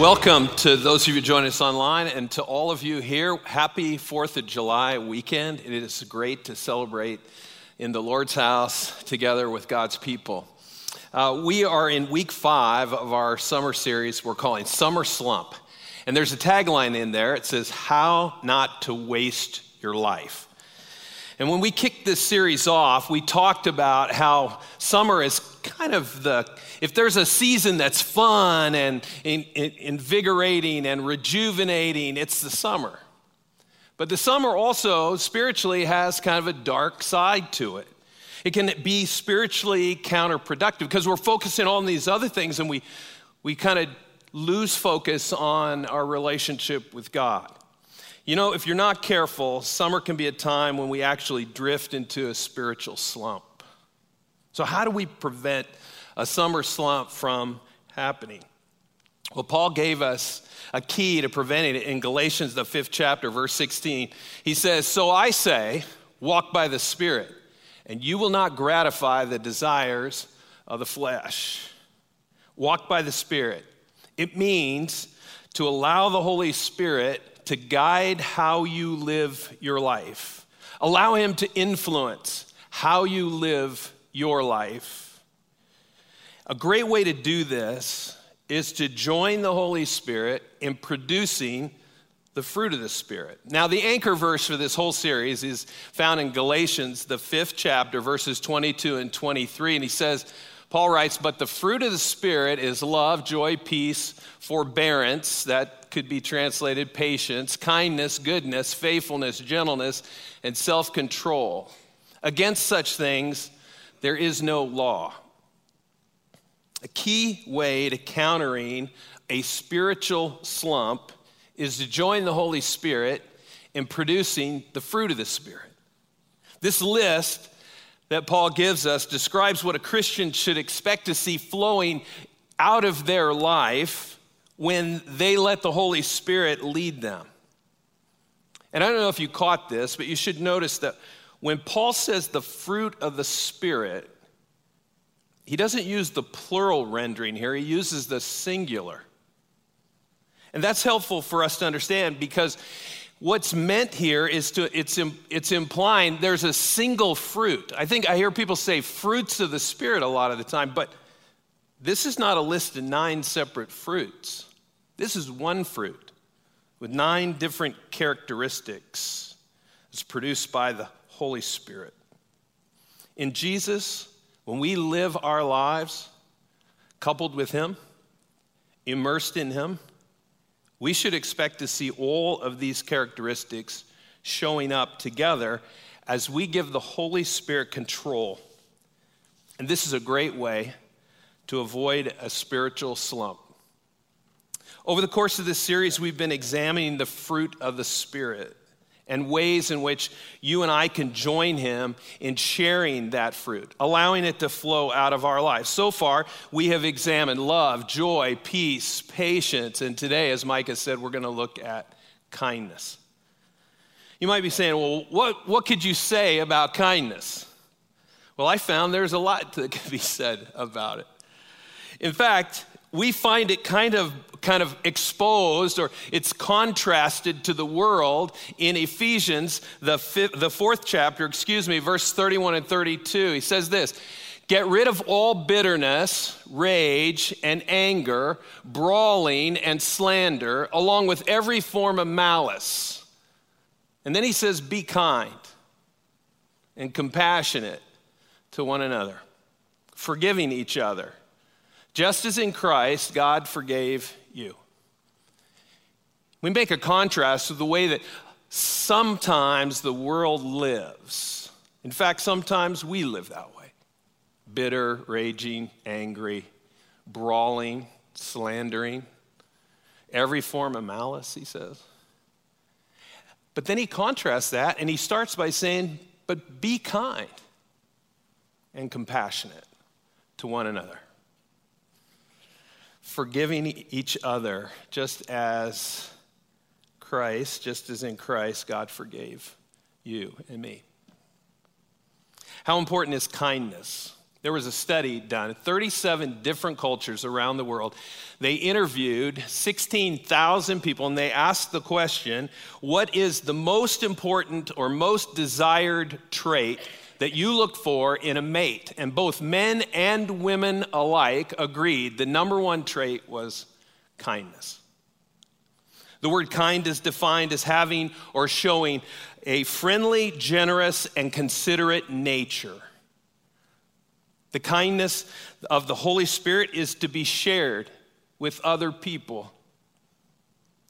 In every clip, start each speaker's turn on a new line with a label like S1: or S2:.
S1: Welcome to those of you joining us online and to all of you here. Happy 4th of July weekend. It is great to celebrate in the Lord's house together with God's people. Uh, we are in week five of our summer series we're calling Summer Slump. And there's a tagline in there. It says, How Not to Waste Your Life. And when we kicked this series off, we talked about how summer is kind of the, if there's a season that's fun and in, in, invigorating and rejuvenating, it's the summer. But the summer also spiritually has kind of a dark side to it. It can be spiritually counterproductive because we're focusing on these other things and we, we kind of lose focus on our relationship with God. You know, if you're not careful, summer can be a time when we actually drift into a spiritual slump. So, how do we prevent a summer slump from happening? Well, Paul gave us a key to preventing it in Galatians, the fifth chapter, verse 16. He says, So I say, walk by the Spirit, and you will not gratify the desires of the flesh. Walk by the Spirit. It means to allow the Holy Spirit to guide how you live your life. Allow Him to influence how you live your life. A great way to do this is to join the Holy Spirit in producing the fruit of the Spirit. Now, the anchor verse for this whole series is found in Galatians, the fifth chapter, verses 22 and 23. And he says, Paul writes, But the fruit of the Spirit is love, joy, peace, forbearance. That could be translated patience, kindness, goodness, faithfulness, gentleness, and self control. Against such things, there is no law. A key way to countering a spiritual slump is to join the Holy Spirit in producing the fruit of the Spirit. This list that Paul gives us describes what a Christian should expect to see flowing out of their life when they let the Holy Spirit lead them. And I don't know if you caught this, but you should notice that when Paul says the fruit of the Spirit, he doesn't use the plural rendering here, he uses the singular. And that's helpful for us to understand because what's meant here is to it's, it's implying there's a single fruit i think i hear people say fruits of the spirit a lot of the time but this is not a list of nine separate fruits this is one fruit with nine different characteristics it's produced by the holy spirit in jesus when we live our lives coupled with him immersed in him we should expect to see all of these characteristics showing up together as we give the Holy Spirit control. And this is a great way to avoid a spiritual slump. Over the course of this series, we've been examining the fruit of the Spirit and ways in which you and I can join him in sharing that fruit, allowing it to flow out of our lives. So far, we have examined love, joy, peace, patience, and today, as Micah said, we're going to look at kindness. You might be saying, well, what, what could you say about kindness? Well, I found there's a lot that can be said about it. In fact, we find it kind of kind of exposed or it's contrasted to the world in Ephesians, the, fifth, the fourth chapter, excuse me, verse 31 and 32. He says this Get rid of all bitterness, rage, and anger, brawling and slander, along with every form of malice. And then he says, Be kind and compassionate to one another, forgiving each other just as in Christ, God forgave you. We make a contrast to the way that sometimes the world lives. In fact, sometimes we live that way bitter, raging, angry, brawling, slandering, every form of malice, he says. But then he contrasts that and he starts by saying, But be kind and compassionate to one another forgiving each other, just as Christ, just as in Christ, God forgave you and me. How important is kindness? There was a study done, 37 different cultures around the world. They interviewed 16,000 people and they asked the question What is the most important or most desired trait that you look for in a mate? And both men and women alike agreed the number one trait was kindness. The word kind is defined as having or showing a friendly, generous, and considerate nature. The kindness of the Holy Spirit is to be shared with other people.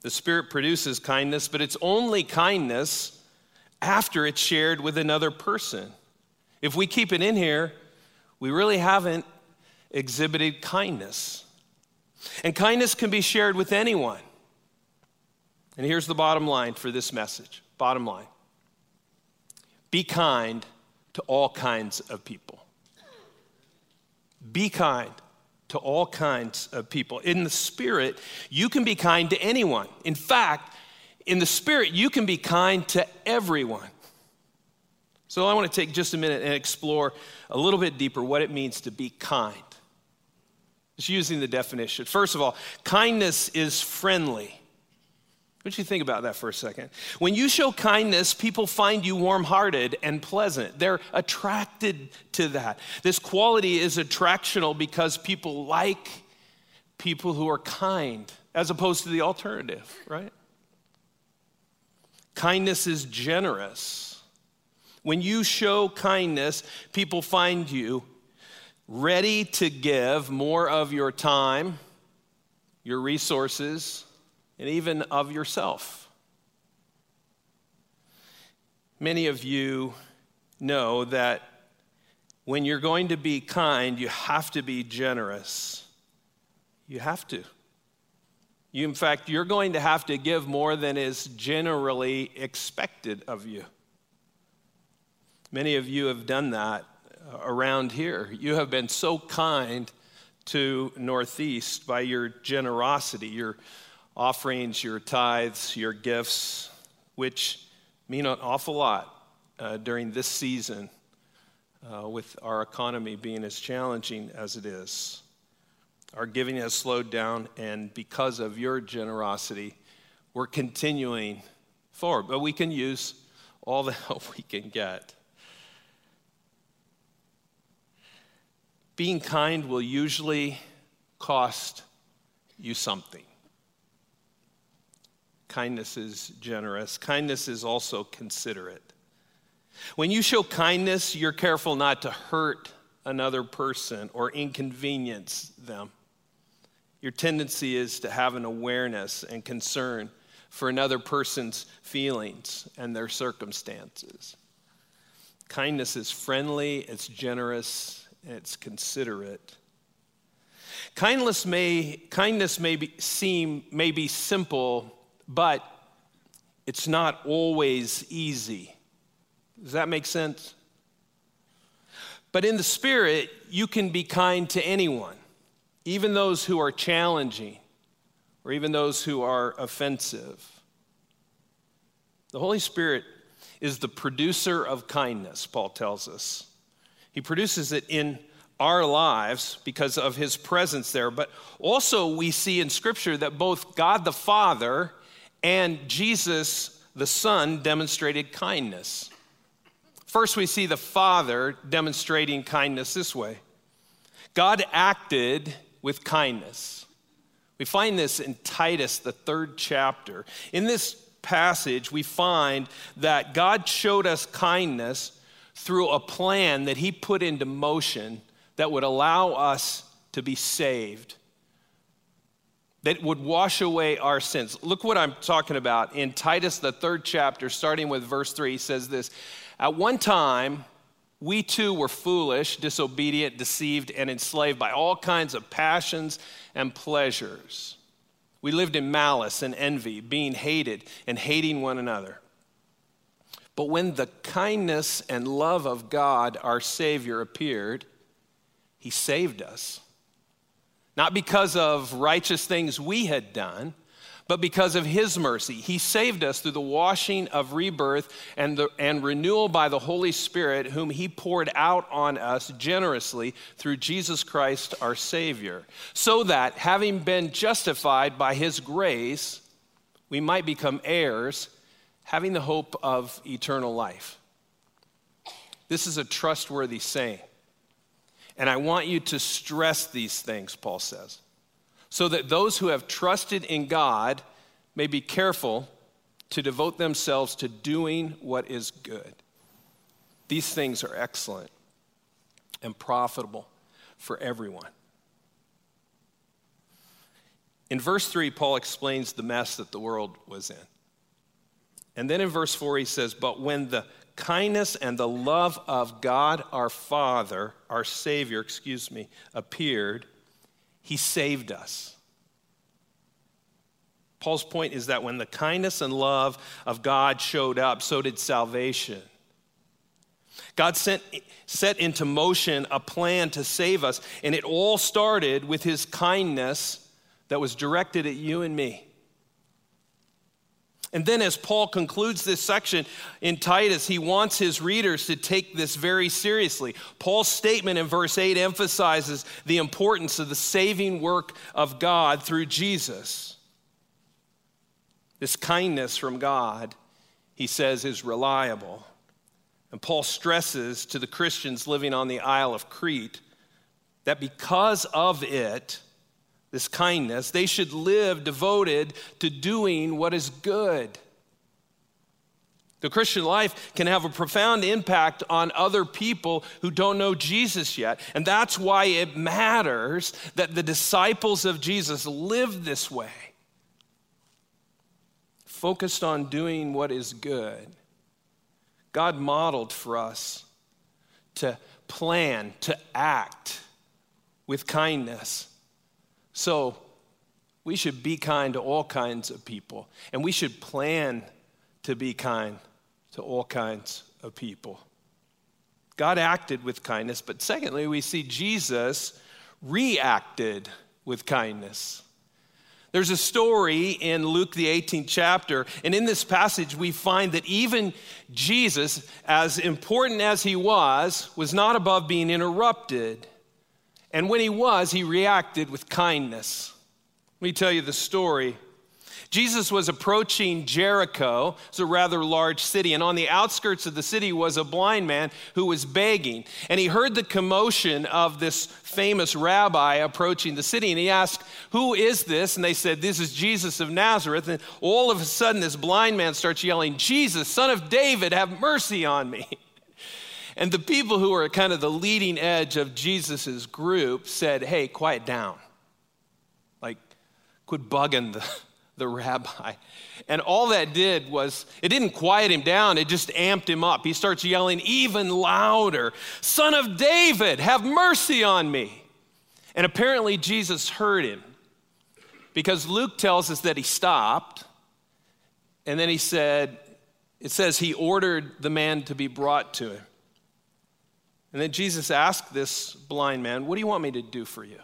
S1: The Spirit produces kindness, but it's only kindness after it's shared with another person. If we keep it in here, we really haven't exhibited kindness. And kindness can be shared with anyone. And here's the bottom line for this message bottom line be kind to all kinds of people. Be kind to all kinds of people. In the Spirit, you can be kind to anyone. In fact, in the Spirit, you can be kind to everyone. So I want to take just a minute and explore a little bit deeper what it means to be kind. Just using the definition. First of all, kindness is friendly. What you think about that for a second? When you show kindness, people find you warm hearted and pleasant. They're attracted to that. This quality is attractional because people like people who are kind as opposed to the alternative, right? Kindness is generous. When you show kindness, people find you ready to give more of your time, your resources, and even of yourself. Many of you know that when you're going to be kind, you have to be generous. You have to. You, in fact, you're going to have to give more than is generally expected of you. Many of you have done that around here. You have been so kind to Northeast by your generosity, your offerings, your tithes, your gifts, which mean an awful lot uh, during this season uh, with our economy being as challenging as it is. Our giving has slowed down, and because of your generosity, we're continuing forward. But we can use all the help we can get. Being kind will usually cost you something. Kindness is generous. Kindness is also considerate. When you show kindness, you're careful not to hurt another person or inconvenience them. Your tendency is to have an awareness and concern for another person's feelings and their circumstances. Kindness is friendly, it's generous, it's considerate. Kindness may, kindness may be, seem may be simple but it's not always easy. Does that make sense? But in the Spirit, you can be kind to anyone, even those who are challenging or even those who are offensive. The Holy Spirit is the producer of kindness, Paul tells us. He produces it in our lives because of his presence there. But also, we see in Scripture that both God the Father and Jesus, the Son, demonstrated kindness. First, we see the Father demonstrating kindness this way God acted with kindness. We find this in Titus, the third chapter. In this passage, we find that God showed us kindness through a plan that He put into motion that would allow us to be saved that would wash away our sins. Look what I'm talking about. In Titus, the third chapter, starting with verse 3, says this At one time, we too were foolish, disobedient, deceived, and enslaved by all kinds of passions and pleasures. We lived in malice and envy, being hated and hating one another. But when the kindness and love of God, our Savior, appeared, He saved us not because of righteous things we had done, but because of his mercy. He saved us through the washing of rebirth and, the, and renewal by the Holy Spirit, whom he poured out on us generously through Jesus Christ our Savior, so that, having been justified by his grace, we might become heirs, having the hope of eternal life. This is a trustworthy saying. And I want you to stress these things, Paul says so that those who have trusted in God may be careful to devote themselves to doing what is good. These things are excellent and profitable for everyone. In verse 3, Paul explains the mess that the world was in. And then in verse 4, he says, But when the kindness and the love of God our Father, our Savior, excuse me, appeared, he saved us. Paul's point is that when the kindness and love of God showed up, so did salvation. God sent, set into motion a plan to save us, and it all started with his kindness that was directed at you and me. And then, as Paul concludes this section in Titus, he wants his readers to take this very seriously. Paul's statement in verse 8 emphasizes the importance of the saving work of God through Jesus. This kindness from God, he says, is reliable. And Paul stresses to the Christians living on the Isle of Crete that because of it, this kindness, they should live devoted to doing what is good. The Christian life can have a profound impact on other people who don't know Jesus yet. And that's why it matters that the disciples of Jesus live this way, focused on doing what is good. God modeled for us to plan, to act with kindness so we should be kind to all kinds of people, and we should plan to be kind to all kinds of people. God acted with kindness, but secondly, we see Jesus reacted with kindness. There's a story in Luke, the 18th chapter, and in this passage, we find that even Jesus, as important as he was, was not above being interrupted. And when he was, he reacted with kindness. Let me tell you the story. Jesus was approaching Jericho. It's a rather large city. And on the outskirts of the city was a blind man who was begging. And he heard the commotion of this famous rabbi approaching the city. And he asked, Who is this? And they said, This is Jesus of Nazareth. And all of a sudden, this blind man starts yelling, Jesus, son of David, have mercy on me. And the people who were kind of the leading edge of Jesus' group said, Hey, quiet down. Like, quit bugging the, the rabbi. And all that did was, it didn't quiet him down, it just amped him up. He starts yelling even louder Son of David, have mercy on me. And apparently, Jesus heard him because Luke tells us that he stopped and then he said, it says he ordered the man to be brought to him. And then Jesus asked this blind man, What do you want me to do for you?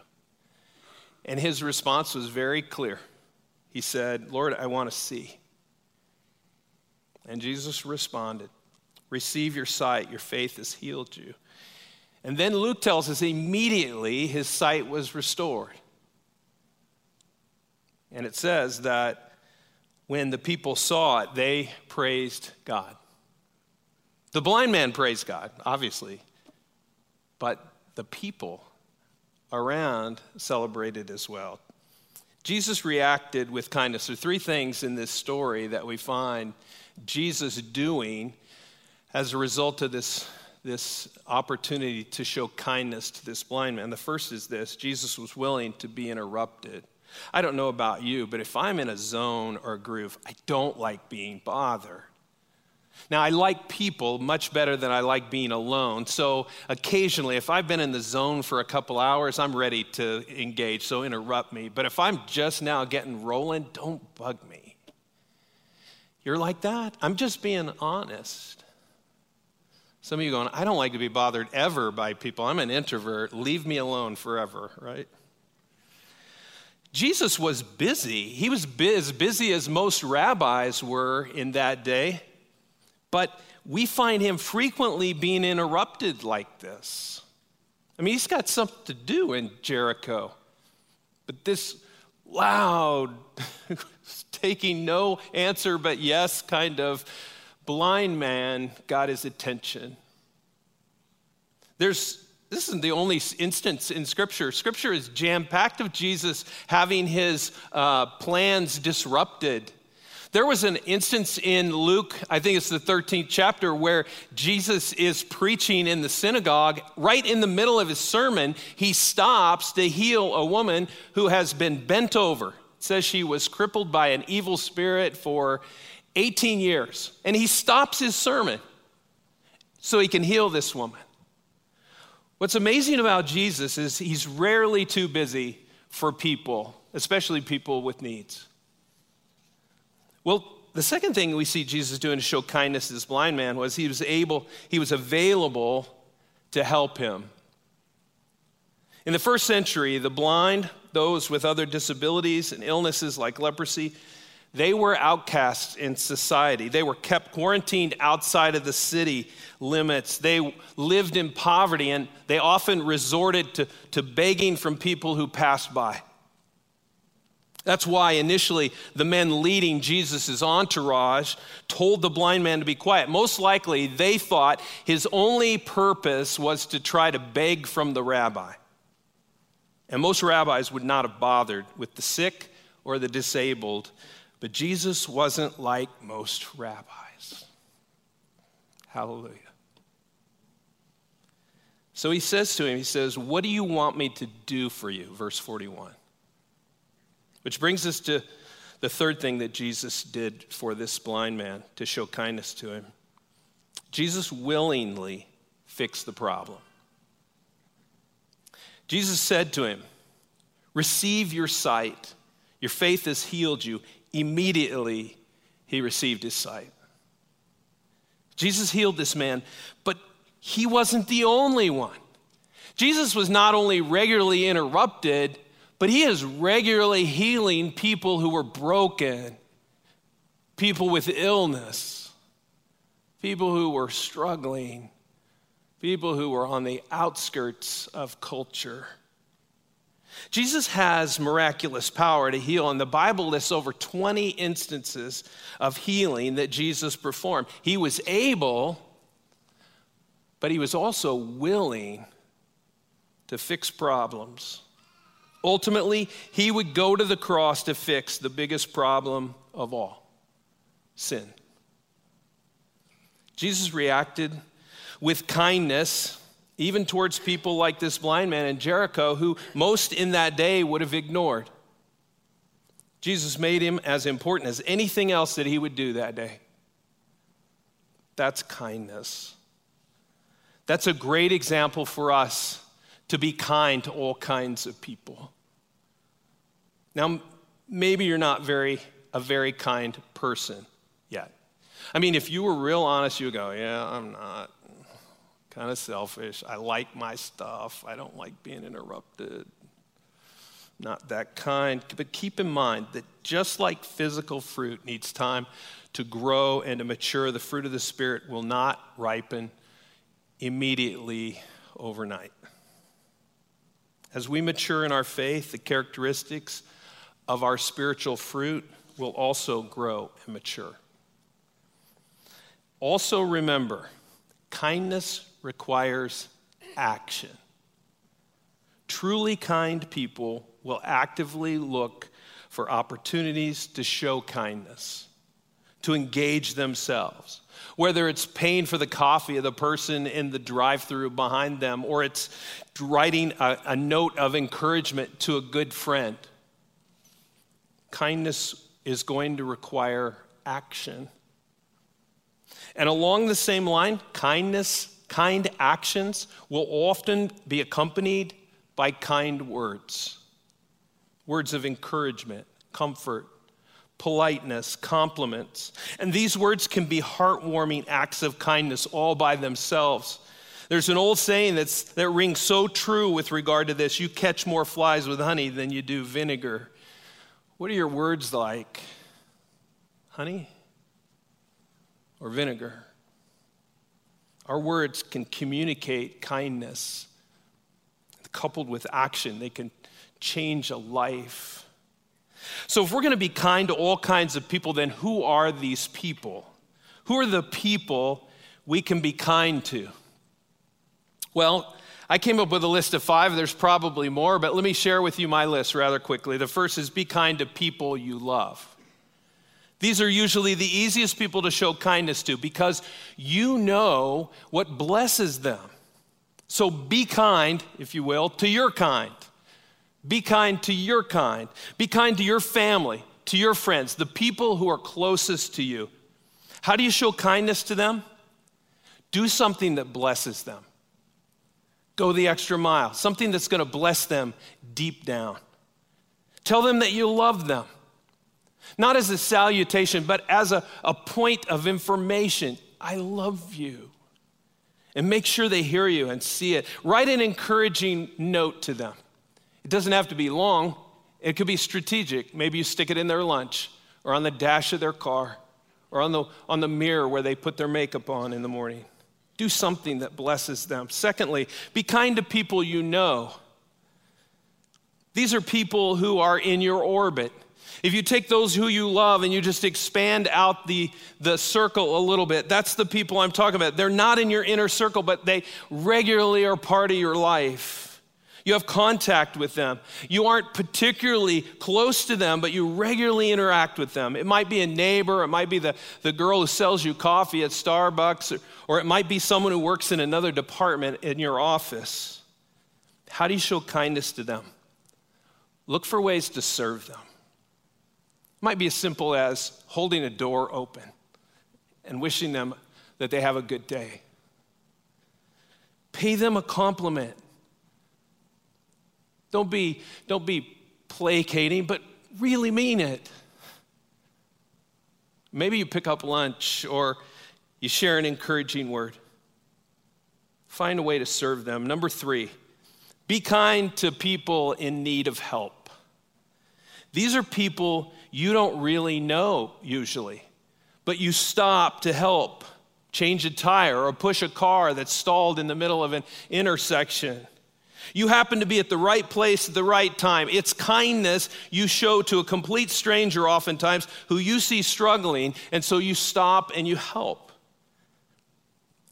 S1: And his response was very clear. He said, Lord, I want to see. And Jesus responded, Receive your sight, your faith has healed you. And then Luke tells us immediately his sight was restored. And it says that when the people saw it, they praised God. The blind man praised God, obviously but the people around celebrated as well. Jesus reacted with kindness. There are three things in this story that we find Jesus doing as a result of this, this opportunity to show kindness to this blind man. The first is this Jesus was willing to be interrupted. I don't know about you, but if I'm in a zone or a groove, I don't like being bothered. Now, I like people much better than I like being alone. So, occasionally, if I've been in the zone for a couple hours, I'm ready to engage. So, interrupt me. But if I'm just now getting rolling, don't bug me. You're like that? I'm just being honest. Some of you going, I don't like to be bothered ever by people. I'm an introvert. Leave me alone forever, right? Jesus was busy. He was as busy as most rabbis were in that day, but we find him frequently being interrupted like this. I mean, he's got something to do in Jericho, but this loud, taking no answer but yes kind of blind man got his attention. There's this isn't the only instance in Scripture. Scripture is jam packed of Jesus having his uh, plans disrupted. There was an instance in Luke, I think it's the 13th chapter, where Jesus is preaching in the synagogue. Right in the middle of his sermon, he stops to heal a woman who has been bent over. It says she was crippled by an evil spirit for 18 years. And he stops his sermon so he can heal this woman. What's amazing about Jesus is he's rarely too busy for people, especially people with needs. Well, the second thing we see Jesus doing to show kindness to this blind man was he was able, he was available to help him. In the first century, the blind, those with other disabilities and illnesses like leprosy, they were outcasts in society. They were kept quarantined outside of the city limits. They lived in poverty and they often resorted to, to begging from people who passed by. That's why initially the men leading Jesus' entourage told the blind man to be quiet. Most likely they thought his only purpose was to try to beg from the rabbi. And most rabbis would not have bothered with the sick or the disabled but Jesus wasn't like most rabbis. Hallelujah. So he says to him, He says, What do you want me to do for you? Verse 41. Which brings us to the third thing that Jesus did for this blind man to show kindness to him. Jesus willingly fixed the problem. Jesus said to him, Receive your sight. Your faith has healed you immediately he received his sight. Jesus healed this man, but he wasn't the only one. Jesus was not only regularly interrupted, but he is regularly healing people who were broken, people with illness, people who were struggling, people who were on the outskirts of culture. Jesus has miraculous power to heal, and the Bible lists over 20 instances of healing that Jesus performed. He was able, but he was also willing to fix problems. Ultimately, he would go to the cross to fix the biggest problem of all sin. Jesus reacted with kindness even towards people like this blind man in Jericho, who most in that day would have ignored. Jesus made him as important as anything else that he would do that day. That's kindness. That's a great example for us to be kind to all kinds of people. Now, maybe you're not very a very kind person yet. I mean, if you were real honest, you would go, "Yeah, I'm not kind of selfish. I like my stuff. I don't like being interrupted. Not that kind. But keep in mind that just like physical fruit needs time to grow and to mature, the fruit of the Spirit will not ripen immediately overnight. As we mature in our faith, the characteristics of our spiritual fruit will also grow and mature. Also, remember, kindness requires action. Truly kind people will actively look for opportunities to show kindness, to engage themselves. Whether it's paying for the coffee of the person in the drive through behind them, or it's writing a, a note of encouragement to a good friend. Kindness is going to require action. And along the same line, kindness Kind actions will often be accompanied by kind words words of encouragement, comfort, politeness, compliments. And these words can be heartwarming acts of kindness all by themselves. There's an old saying that's, that rings so true with regard to this you catch more flies with honey than you do vinegar. What are your words like? Honey or vinegar? Our words can communicate kindness. Coupled with action, they can change a life. So, if we're going to be kind to all kinds of people, then who are these people? Who are the people we can be kind to? Well, I came up with a list of five. There's probably more, but let me share with you my list rather quickly. The first is be kind to people you love. These are usually the easiest people to show kindness to because you know what blesses them. So be kind, if you will, to your kind. Be kind to your kind. Be kind to your family, to your friends, the people who are closest to you. How do you show kindness to them? Do something that blesses them. Go the extra mile, something that's going to bless them deep down. Tell them that you love them not as a salutation, but as a, a point of information. I love you. And make sure they hear you and see it. Write an encouraging note to them. It doesn't have to be long, it could be strategic. Maybe you stick it in their lunch or on the dash of their car or on the, on the mirror where they put their makeup on in the morning. Do something that blesses them. Secondly, be kind to people you know. These are people who are in your orbit. If you take those who you love and you just expand out the, the circle a little bit, that's the people I'm talking about. They're not in your inner circle, but they regularly are part of your life. You have contact with them. You aren't particularly close to them, but you regularly interact with them. It might be a neighbor, it might be the, the girl who sells you coffee at Starbucks, or, or it might be someone who works in another department in your office. How do you show kindness to them? Look for ways to serve them. It might be as simple as holding a door open and wishing them that they have a good day. Pay them a compliment. Don't be, don't be placating, but really mean it. Maybe you pick up lunch or you share an encouraging word. Find a way to serve them. Number three, be kind to people in need of help. These are people you don't really know usually, but you stop to help change a tire or push a car that's stalled in the middle of an intersection. You happen to be at the right place at the right time. It's kindness you show to a complete stranger, oftentimes, who you see struggling, and so you stop and you help.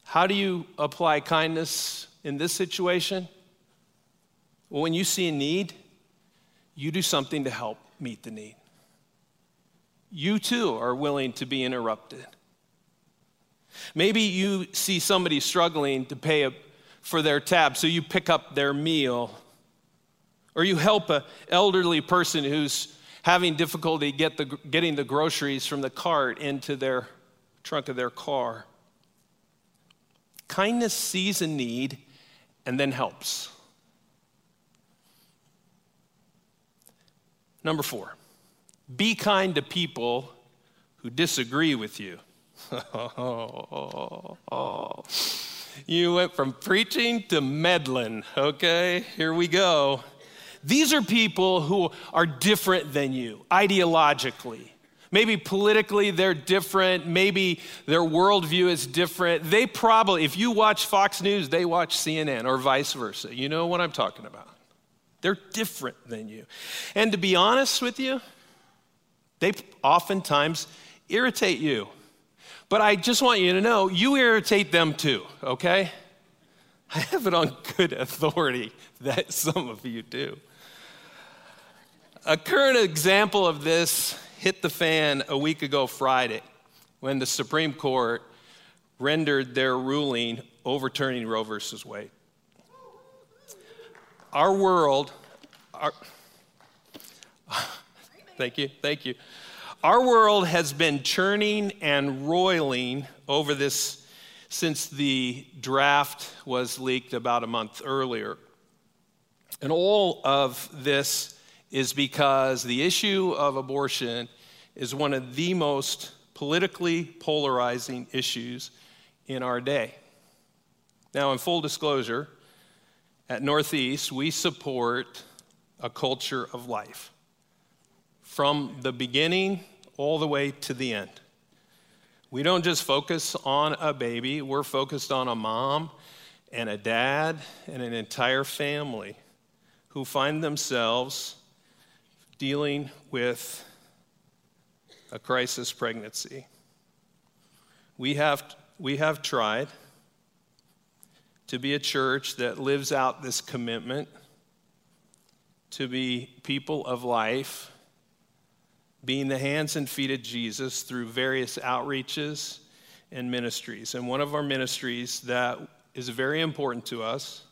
S1: How do you apply kindness in this situation? Well, when you see a need, you do something to help meet the need you too are willing to be interrupted. Maybe you see somebody struggling to pay a, for their tab, so you pick up their meal. Or you help an elderly person who's having difficulty get the, getting the groceries from the cart into their trunk of their car. Kindness sees a need and then helps. Number four, be kind to people who disagree with you. Oh. You went from preaching to meddling, okay? Here we go. These are people who are different than you ideologically. Maybe politically they're different. Maybe their worldview is different. They probably, if you watch Fox News, they watch CNN or vice versa. You know what I'm talking about. They're different than you. And to be honest with you, they oftentimes irritate you. But I just want you to know you irritate them too, okay? I have it on good authority that some of you do. A current example of this hit the fan a week ago Friday when the Supreme Court rendered their ruling overturning Roe versus Wade. Our world, our, Thank you. Thank you. Our world has been churning and roiling over this since the draft was leaked about a month earlier. And all of this is because the issue of abortion is one of the most politically polarizing issues in our day. Now, in full disclosure, at Northeast, we support a culture of life from the beginning all the way to the end. We don't just focus on a baby, we're focused on a mom and a dad and an entire family who find themselves dealing with a crisis pregnancy. We have, we have tried to be a church that lives out this commitment to be people of life, being the hands and feet of Jesus through various outreaches and ministries. And one of our ministries that is very important to us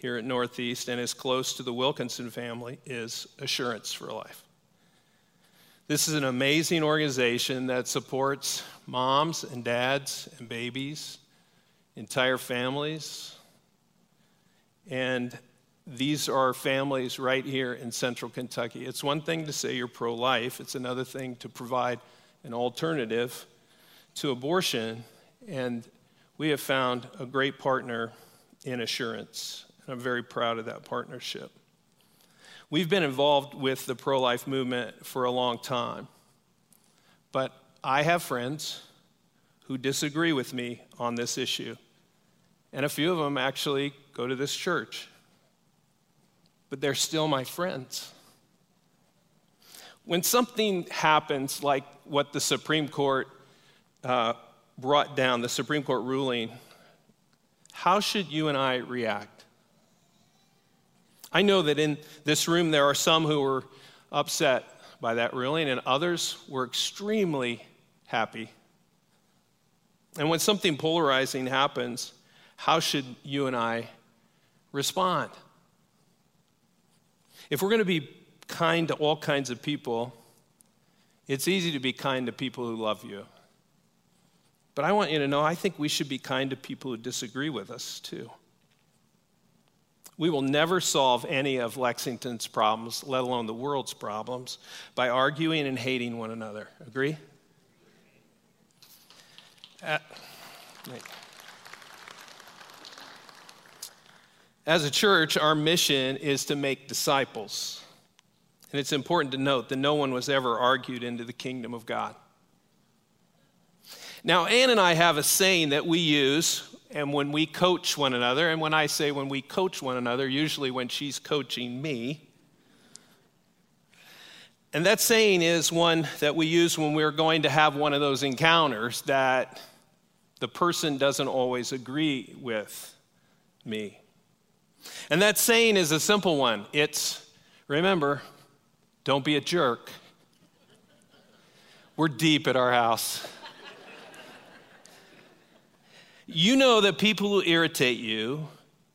S1: here at Northeast and is close to the Wilkinson family is Assurance for Life. This is an amazing organization that supports moms and dads and babies, entire families. And these are families right here in central Kentucky. It's one thing to say you're pro life, it's another thing to provide an alternative to abortion. And we have found a great partner in assurance. And I'm very proud of that partnership. We've been involved with the pro life movement for a long time, but I have friends who disagree with me on this issue. And a few of them actually go to this church, but they're still my friends. When something happens, like what the Supreme Court uh, brought down, the Supreme Court ruling, how should you and I react? I know that in this room there are some who were upset by that ruling, and others were extremely happy. And when something polarizing happens, how should you and I respond? If we're going to be kind to all kinds of people, it's easy to be kind to people who love you. But I want you to know I think we should be kind to people who disagree with us too. We will never solve any of Lexington's problems, let alone the world's problems, by arguing and hating one another. Agree? Uh, as a church, our mission is to make disciples. And it's important to note that no one was ever argued into the kingdom of God. Now, Ann and I have a saying that we use and when we coach one another, and when I say when we coach one another, usually when she's coaching me, and that saying is one that we use when we're going to have one of those encounters that the person doesn't always agree with me. And that saying is a simple one it's remember, don't be a jerk. We're deep at our house. You know that people who irritate you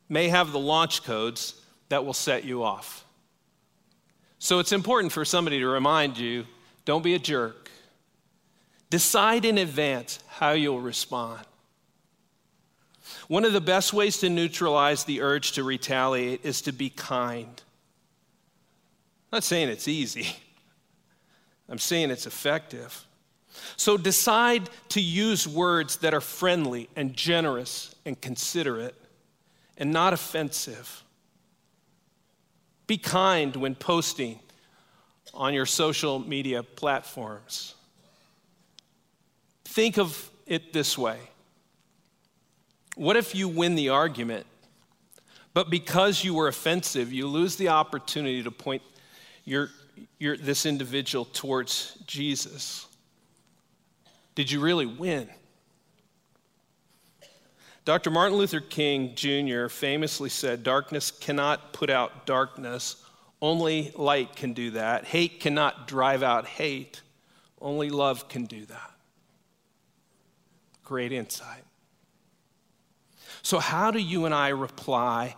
S1: may have the launch codes that will set you off. So it's important for somebody to remind you don't be a jerk. Decide in advance how you'll respond. One of the best ways to neutralize the urge to retaliate is to be kind. I'm not saying it's easy, I'm saying it's effective. So decide to use words that are friendly and generous and considerate and not offensive. Be kind when posting on your social media platforms. Think of it this way What if you win the argument, but because you were offensive, you lose the opportunity to point your, your, this individual towards Jesus? Did you really win? Dr. Martin Luther King Jr. famously said, Darkness cannot put out darkness, only light can do that. Hate cannot drive out hate, only love can do that. Great insight. So, how do you and I reply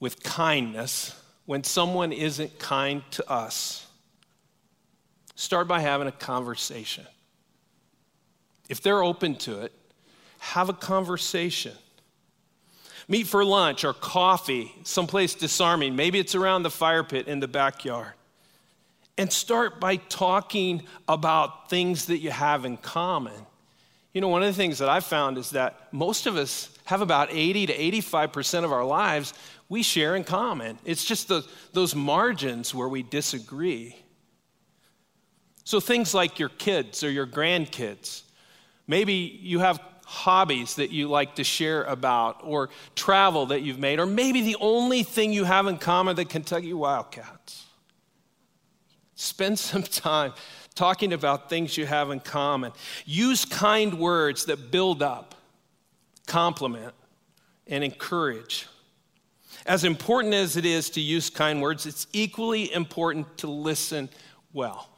S1: with kindness when someone isn't kind to us? Start by having a conversation. If they're open to it, have a conversation. Meet for lunch or coffee, someplace disarming. Maybe it's around the fire pit in the backyard. And start by talking about things that you have in common. You know, one of the things that I've found is that most of us have about 80 to 85% of our lives we share in common. It's just the, those margins where we disagree. So things like your kids or your grandkids. Maybe you have hobbies that you like to share about, or travel that you've made, or maybe the only thing you have in common the Kentucky Wildcats. Spend some time talking about things you have in common. Use kind words that build up, compliment, and encourage. As important as it is to use kind words, it's equally important to listen well.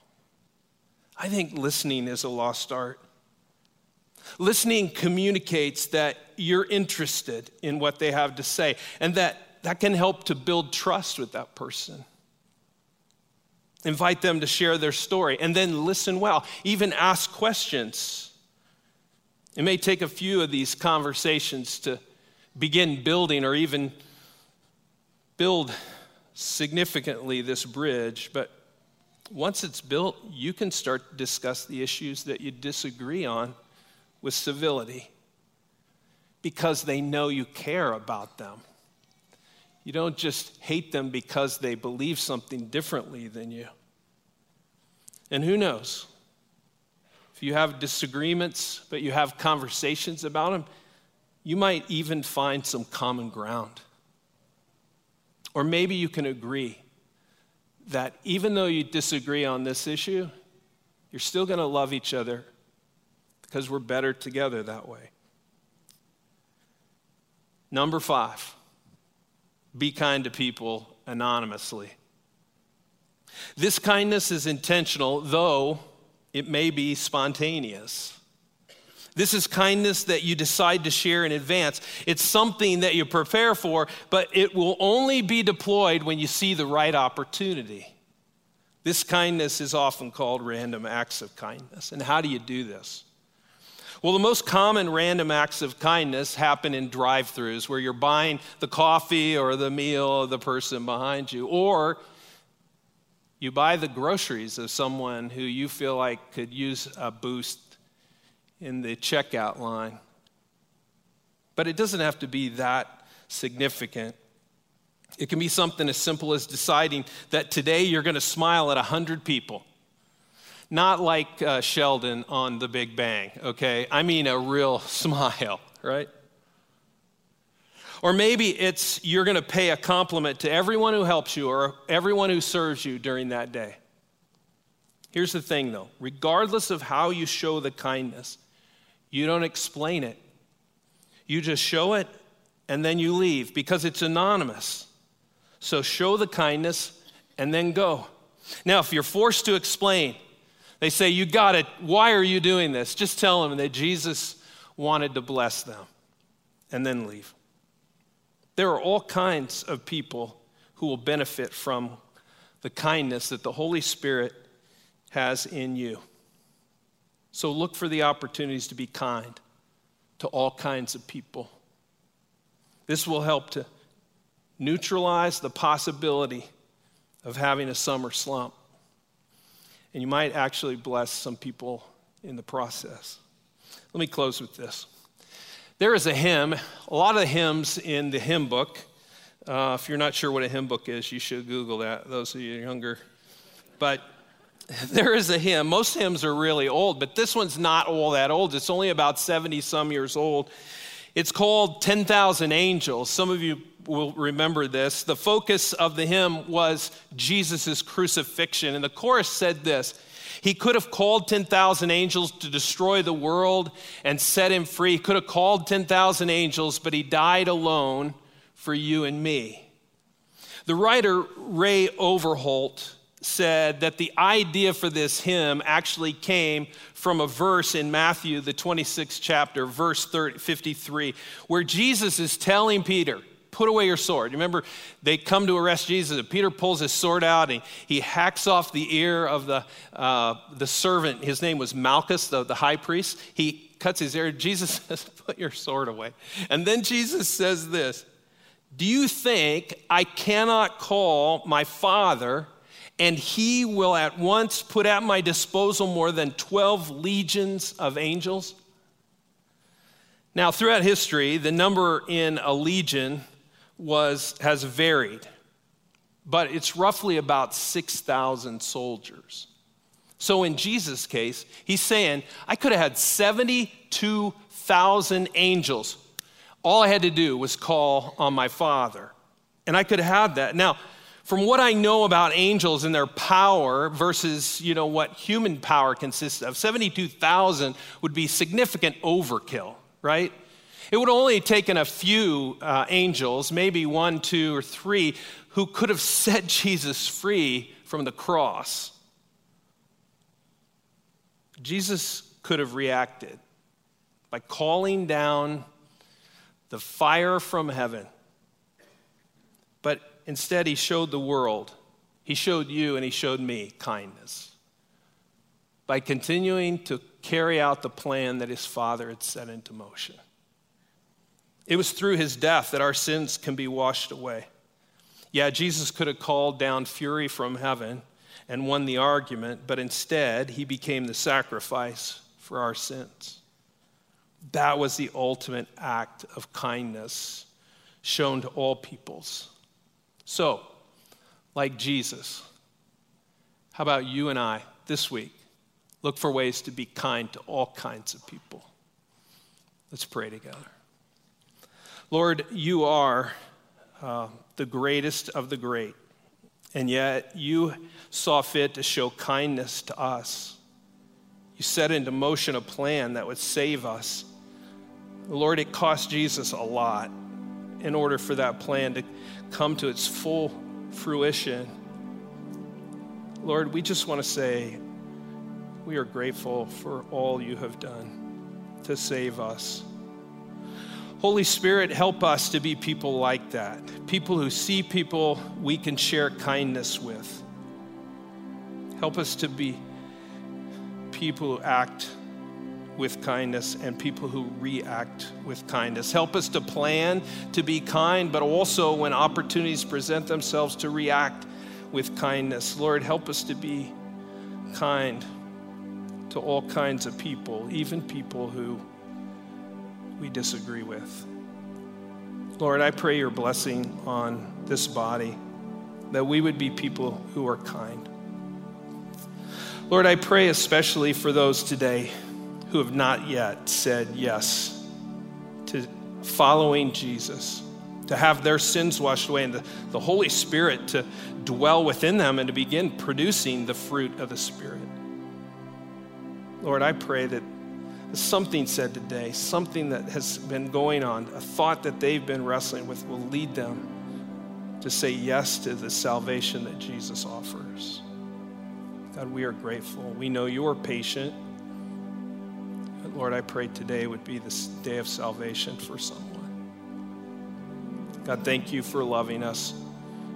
S1: I think listening is a lost art. Listening communicates that you're interested in what they have to say, and that that can help to build trust with that person. Invite them to share their story, and then listen well. Even ask questions. It may take a few of these conversations to begin building or even build significantly this bridge, but once it's built, you can start to discuss the issues that you disagree on with civility because they know you care about them. You don't just hate them because they believe something differently than you. And who knows? If you have disagreements, but you have conversations about them, you might even find some common ground. Or maybe you can agree that even though you disagree on this issue, you're still going to love each other because we're better together that way. Number five, be kind to people anonymously. This kindness is intentional, though it may be spontaneous. This is kindness that you decide to share in advance. It's something that you prepare for, but it will only be deployed when you see the right opportunity. This kindness is often called random acts of kindness. And how do you do this? Well, the most common random acts of kindness happen in drive throughs where you're buying the coffee or the meal of the person behind you, or you buy the groceries of someone who you feel like could use a boost in the checkout line. But it doesn't have to be that significant. It can be something as simple as deciding that today you're going to smile at 100 people not like uh, Sheldon on The Big Bang, okay? I mean a real smile, right? Or maybe it's you're going to pay a compliment to everyone who helps you or everyone who serves you during that day. Here's the thing though regardless of how you show the kindness, you don't explain it. You just show it and then you leave because it's anonymous. So show the kindness and then go. Now, if you're forced to explain, they say, You got it. Why are you doing this? Just tell them that Jesus wanted to bless them and then leave. There are all kinds of people who will benefit from the kindness that the Holy Spirit has in you. So look for the opportunities to be kind to all kinds of people. This will help to neutralize the possibility of having a summer slump and you might actually bless some people in the process. Let me close with this. There is a hymn, a lot of the hymns in the hymn book. Uh, if you're not sure what a hymn book is, you should Google that, those of you younger. But there is a hymn. Most hymns are really old, but this one's not all that old. It's only about 70 some years old. It's called 10,000 Angels. Some of you will remember this. The focus of the hymn was Jesus' crucifixion. And the chorus said this He could have called 10,000 angels to destroy the world and set him free. He could have called 10,000 angels, but he died alone for you and me. The writer Ray Overholt said that the idea for this hymn actually came from a verse in Matthew, the 26th chapter, verse 30, 53, where Jesus is telling Peter, put away your sword. You remember they come to arrest Jesus, and Peter pulls his sword out and he hacks off the ear of the, uh, the servant. His name was Malchus, the, the high priest. He cuts his ear. Jesus says, Put your sword away. And then Jesus says this Do you think I cannot call my father? And he will at once put at my disposal more than 12 legions of angels. Now, throughout history, the number in a legion was, has varied, but it's roughly about 6,000 soldiers. So in Jesus' case, he's saying, I could have had 72,000 angels. All I had to do was call on my Father, and I could have had that. Now, from what I know about angels and their power versus, you know, what human power consists of, 72,000 would be significant overkill, right? It would only have taken a few uh, angels, maybe one, two, or three, who could have set Jesus free from the cross. Jesus could have reacted by calling down the fire from heaven. But instead, he showed the world, he showed you, and he showed me kindness by continuing to carry out the plan that his father had set into motion. It was through his death that our sins can be washed away. Yeah, Jesus could have called down fury from heaven and won the argument, but instead, he became the sacrifice for our sins. That was the ultimate act of kindness shown to all peoples. So, like Jesus, how about you and I this week look for ways to be kind to all kinds of people? Let's pray together. Lord, you are uh, the greatest of the great, and yet you saw fit to show kindness to us. You set into motion a plan that would save us. Lord, it cost Jesus a lot in order for that plan to come to its full fruition. Lord, we just want to say we are grateful for all you have done to save us. Holy Spirit, help us to be people like that. People who see people we can share kindness with. Help us to be people who act with kindness and people who react with kindness. Help us to plan to be kind, but also when opportunities present themselves to react with kindness. Lord, help us to be kind to all kinds of people, even people who we disagree with. Lord, I pray your blessing on this body, that we would be people who are kind. Lord, I pray especially for those today who have not yet said yes to following Jesus, to have their sins washed away, and the, the Holy Spirit to dwell within them and to begin producing the fruit of the Spirit. Lord, I pray that something said today, something that has been going on, a thought that they've been wrestling with will lead them to say yes to the salvation that Jesus offers. God, we are grateful. We know you are patient. But Lord, I pray today would be this day of salvation for someone. God, thank you for loving us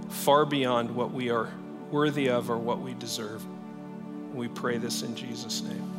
S1: far beyond what we are worthy of or what we deserve. We pray this in Jesus' name.